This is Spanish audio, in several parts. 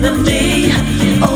the day. Oh.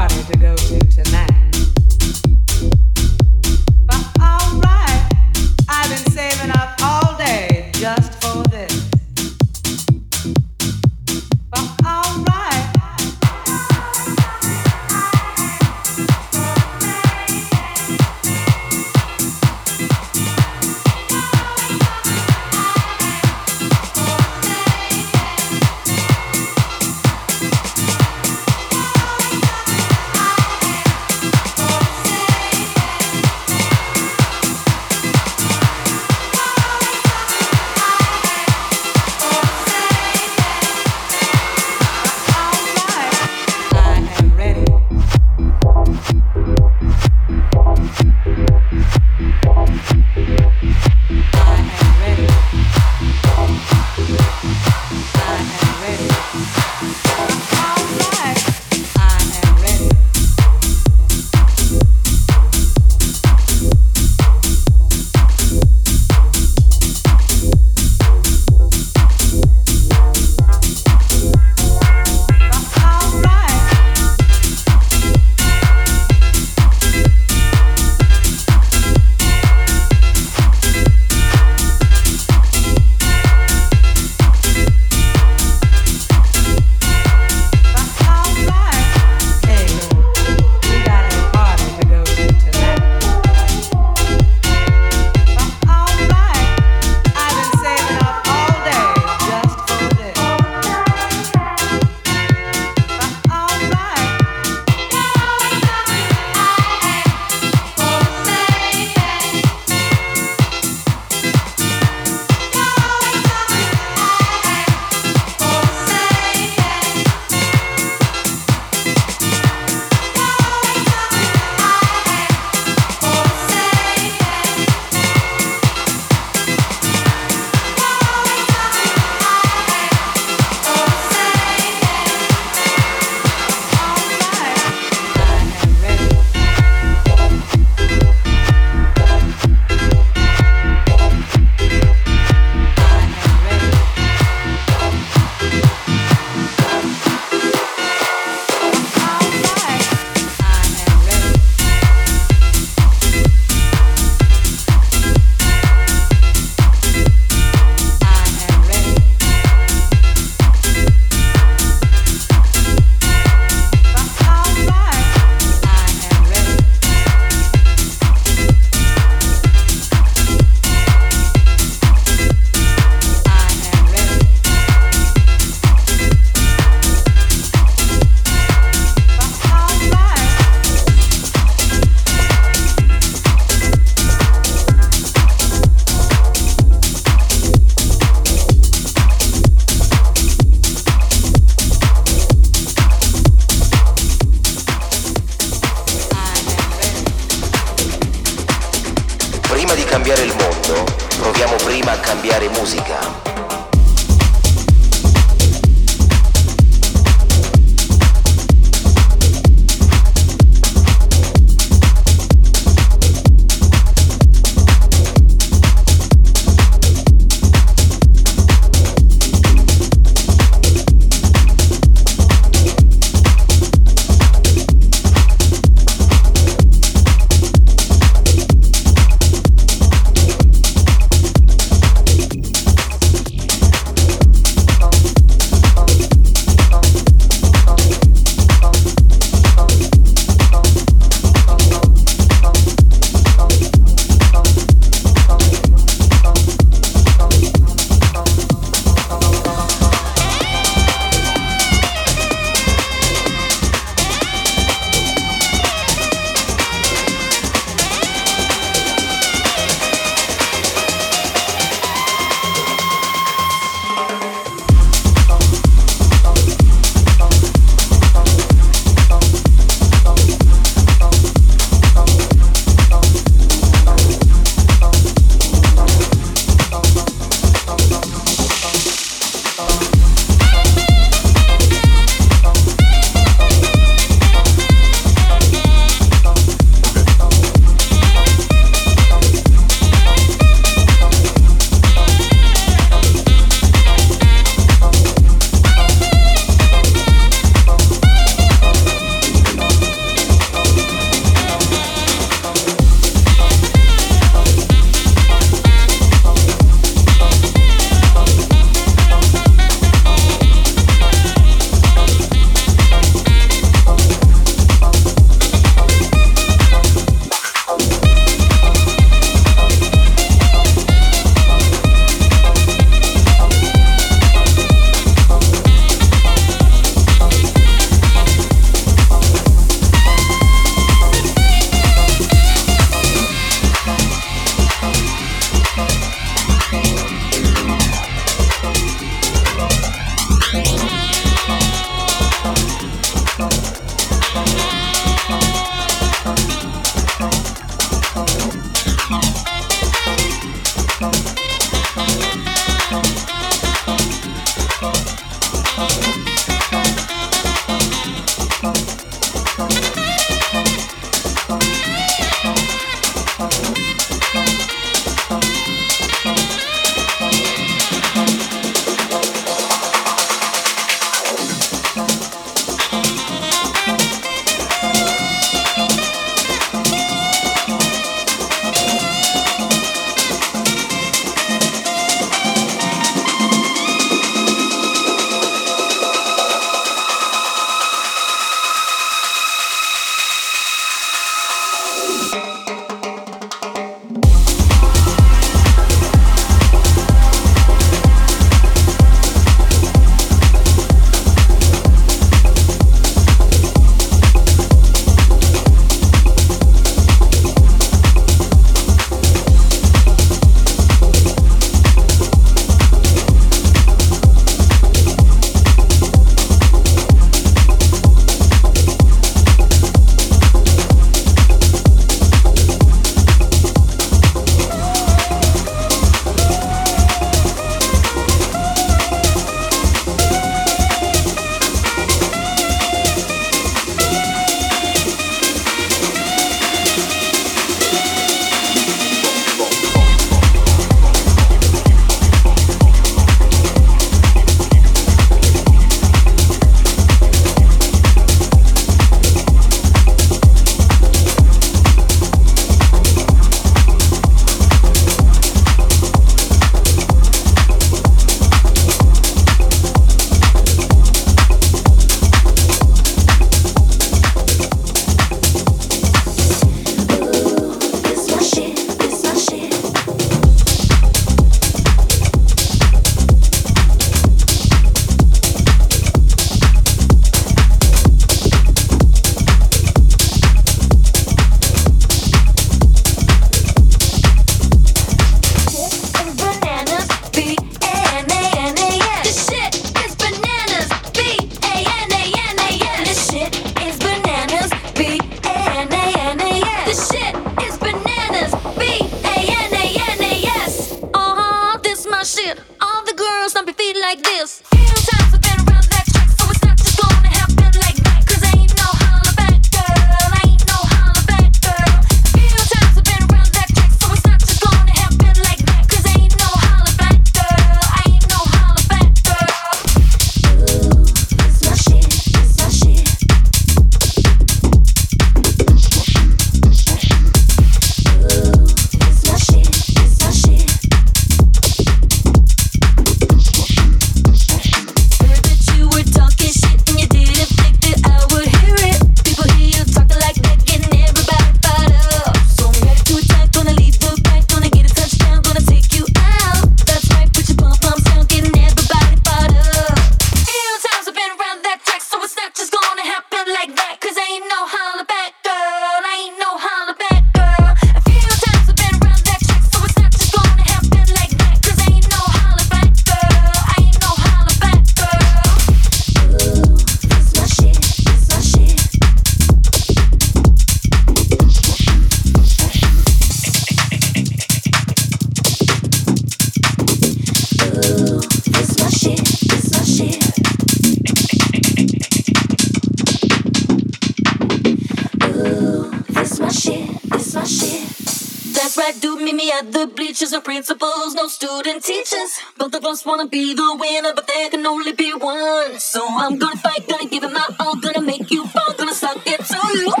teachers or principals, no student teachers. Both of us wanna be the winner, but there can only be one. So I'm gonna fight, gonna give it my all, gonna make you fall, gonna suck it to you.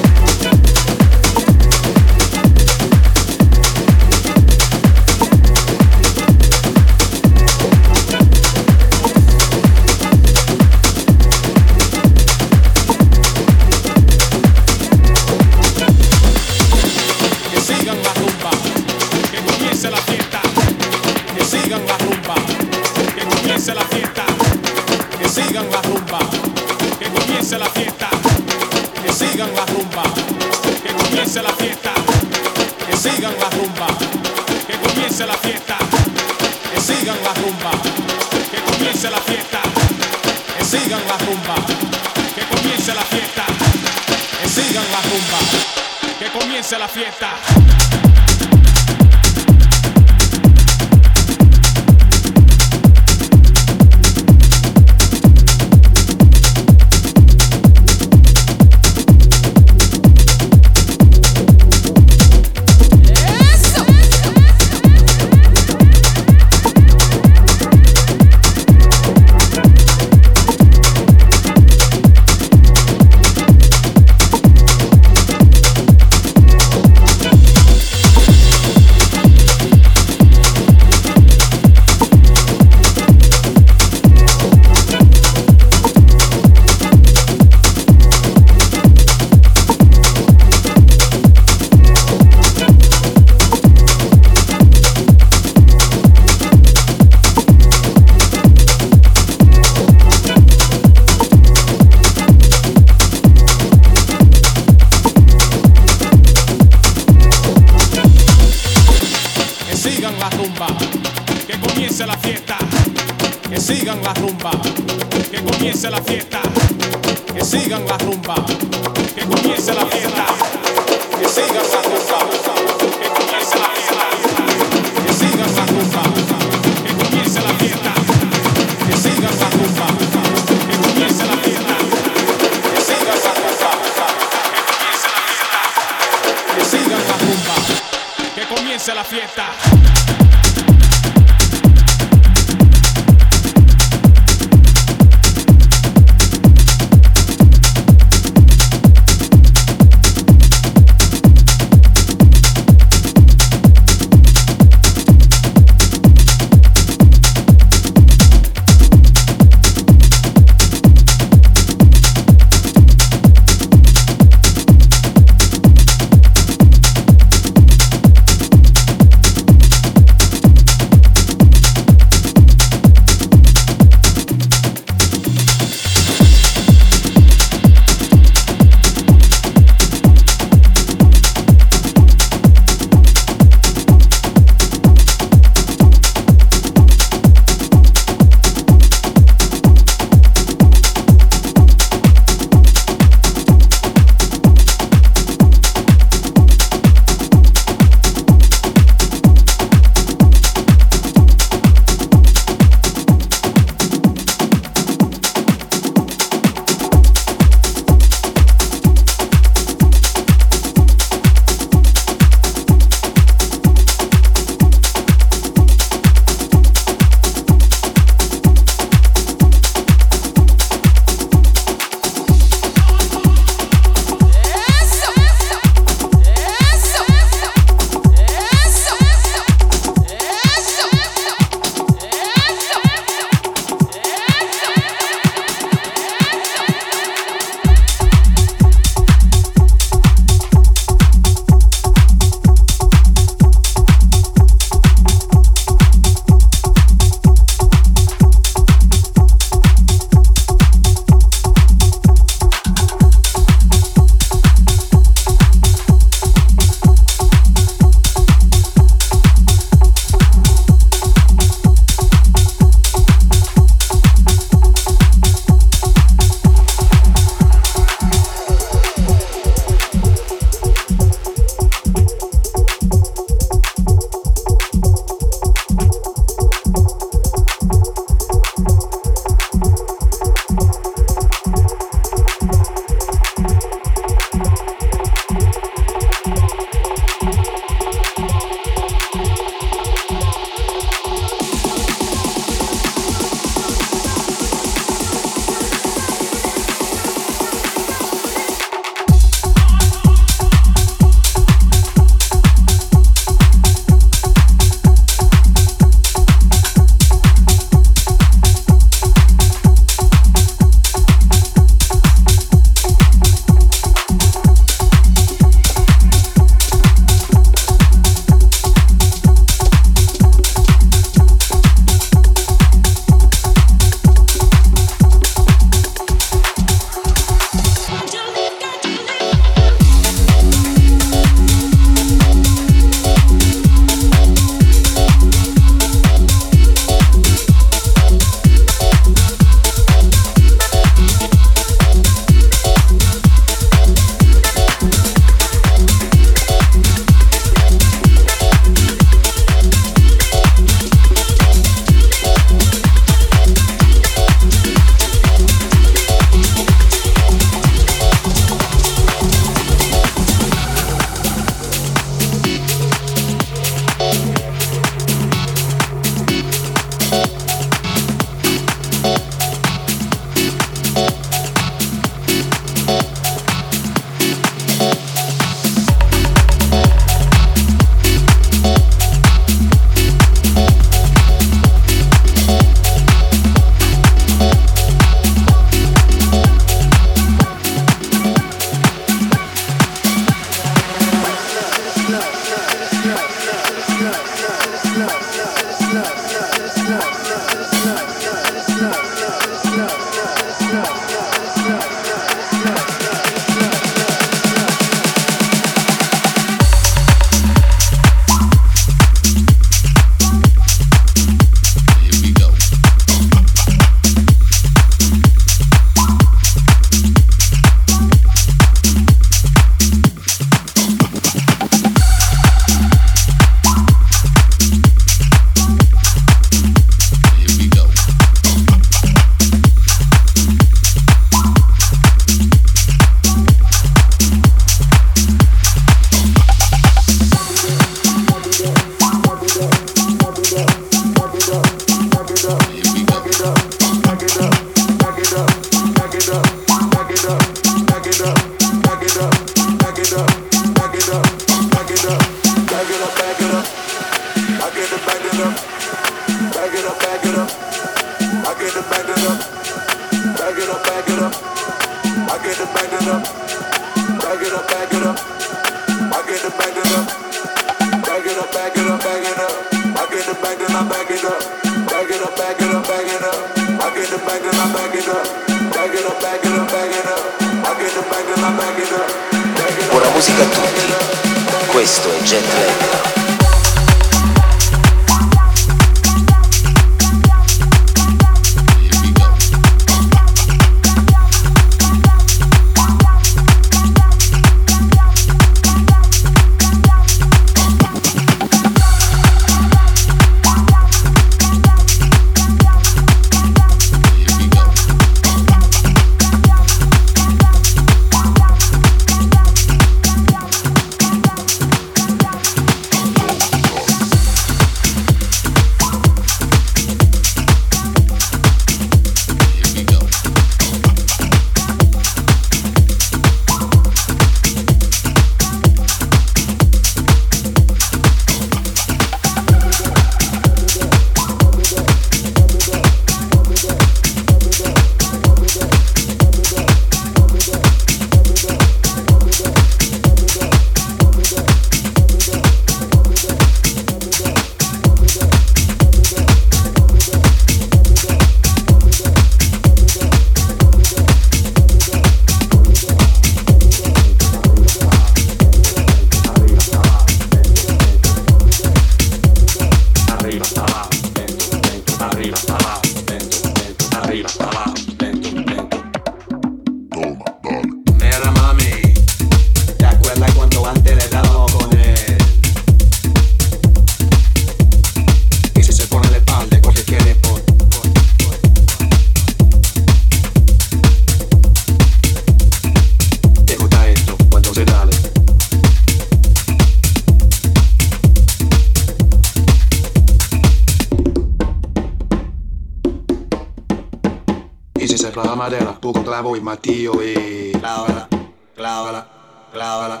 clava madera, poco clavo y martillo y clávala, clávala, clávala,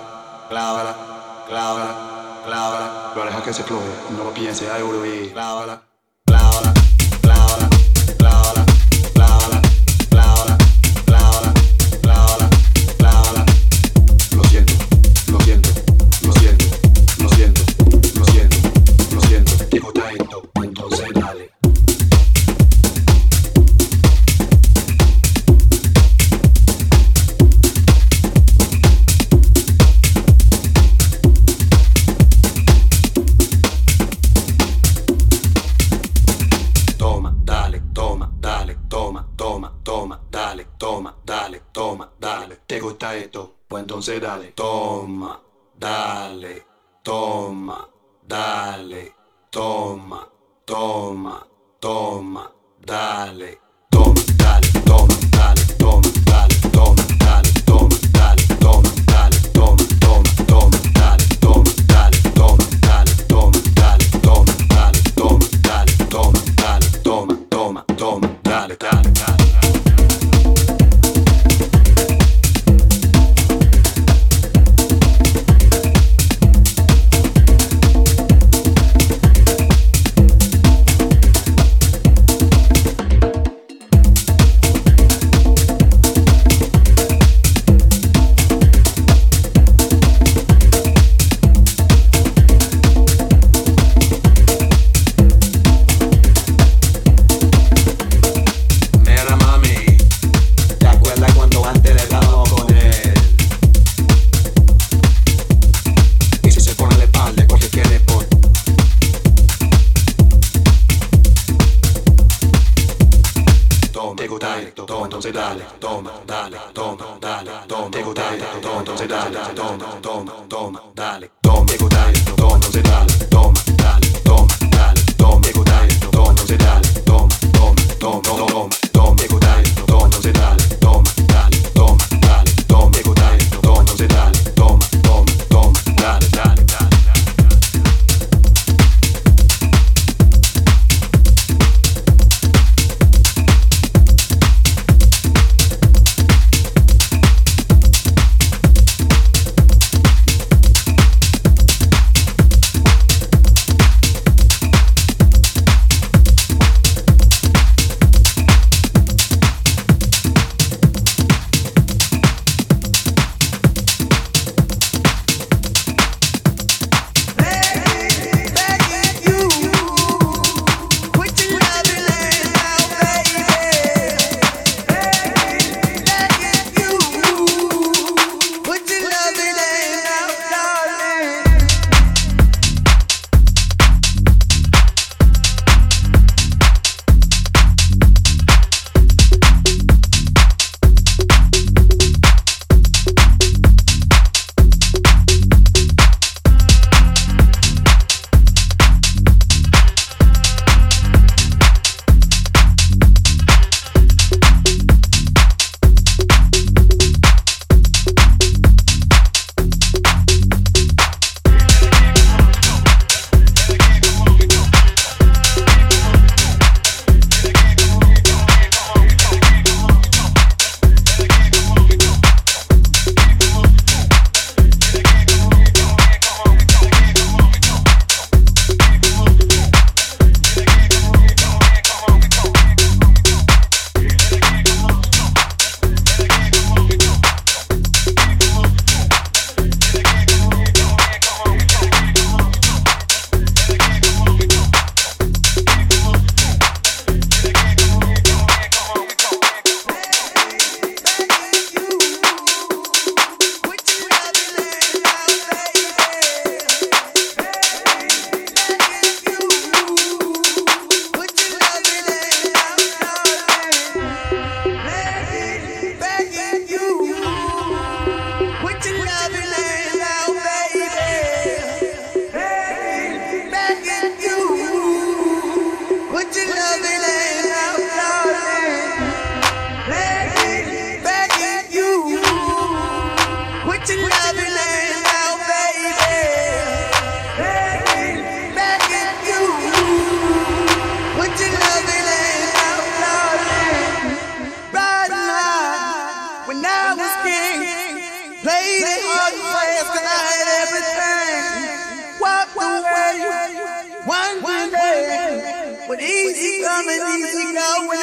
clávala, clávala, clávala. Lo deja que se floje, no lo piense, ay, y clávala. Pues entonces dale. Toma, dale, toma, dale, toma, toma, toma, dale, toma, dale, toma, dale, toma, dale, toma, dale, toma, dale, toma, dale, toma, toma, toma, dale, toma, dale, toma, dale, toma, dale, toma, dale, toma, dale, toma, dale, toma, toma, toma, dale, dale. When easy coming, and easy go, when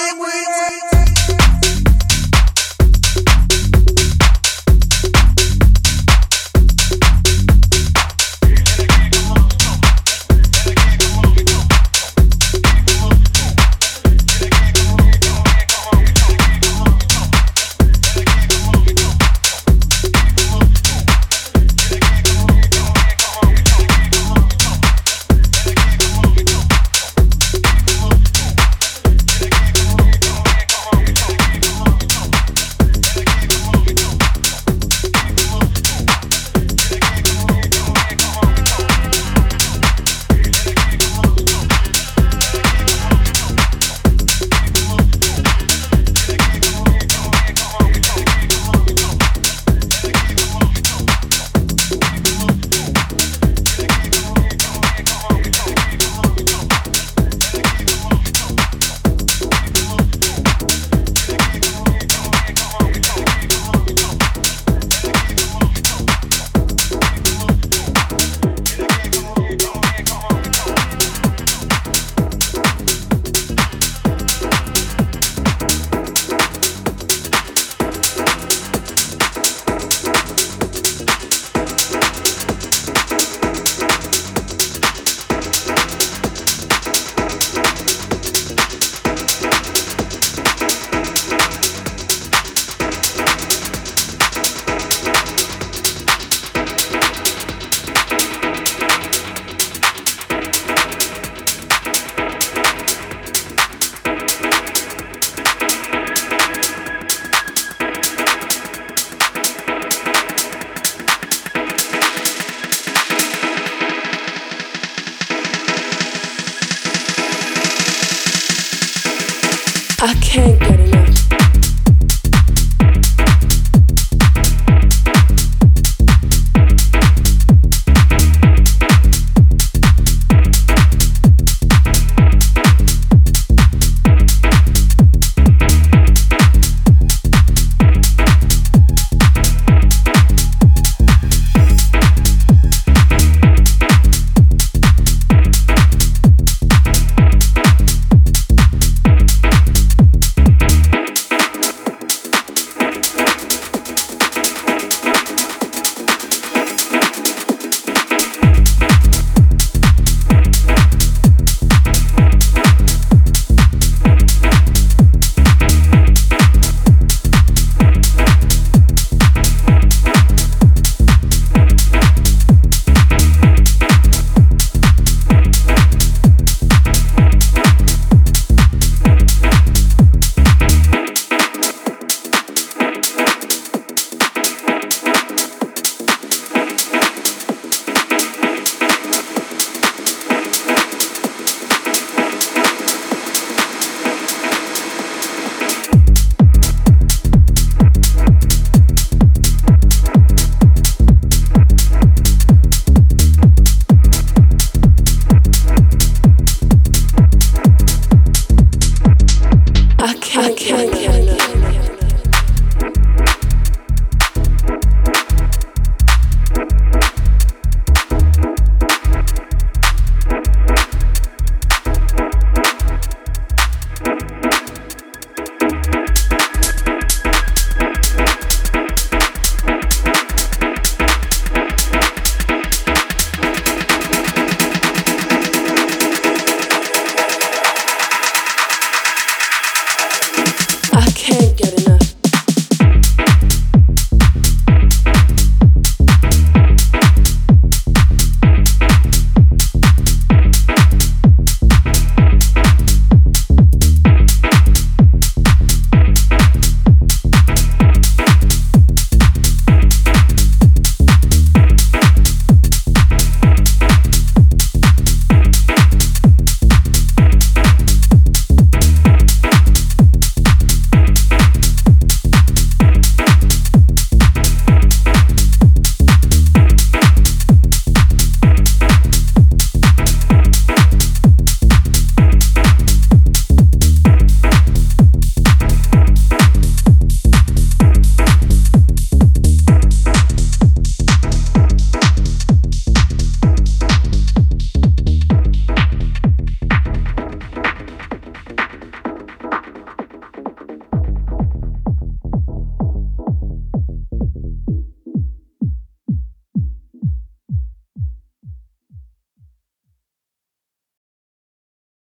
can't get it.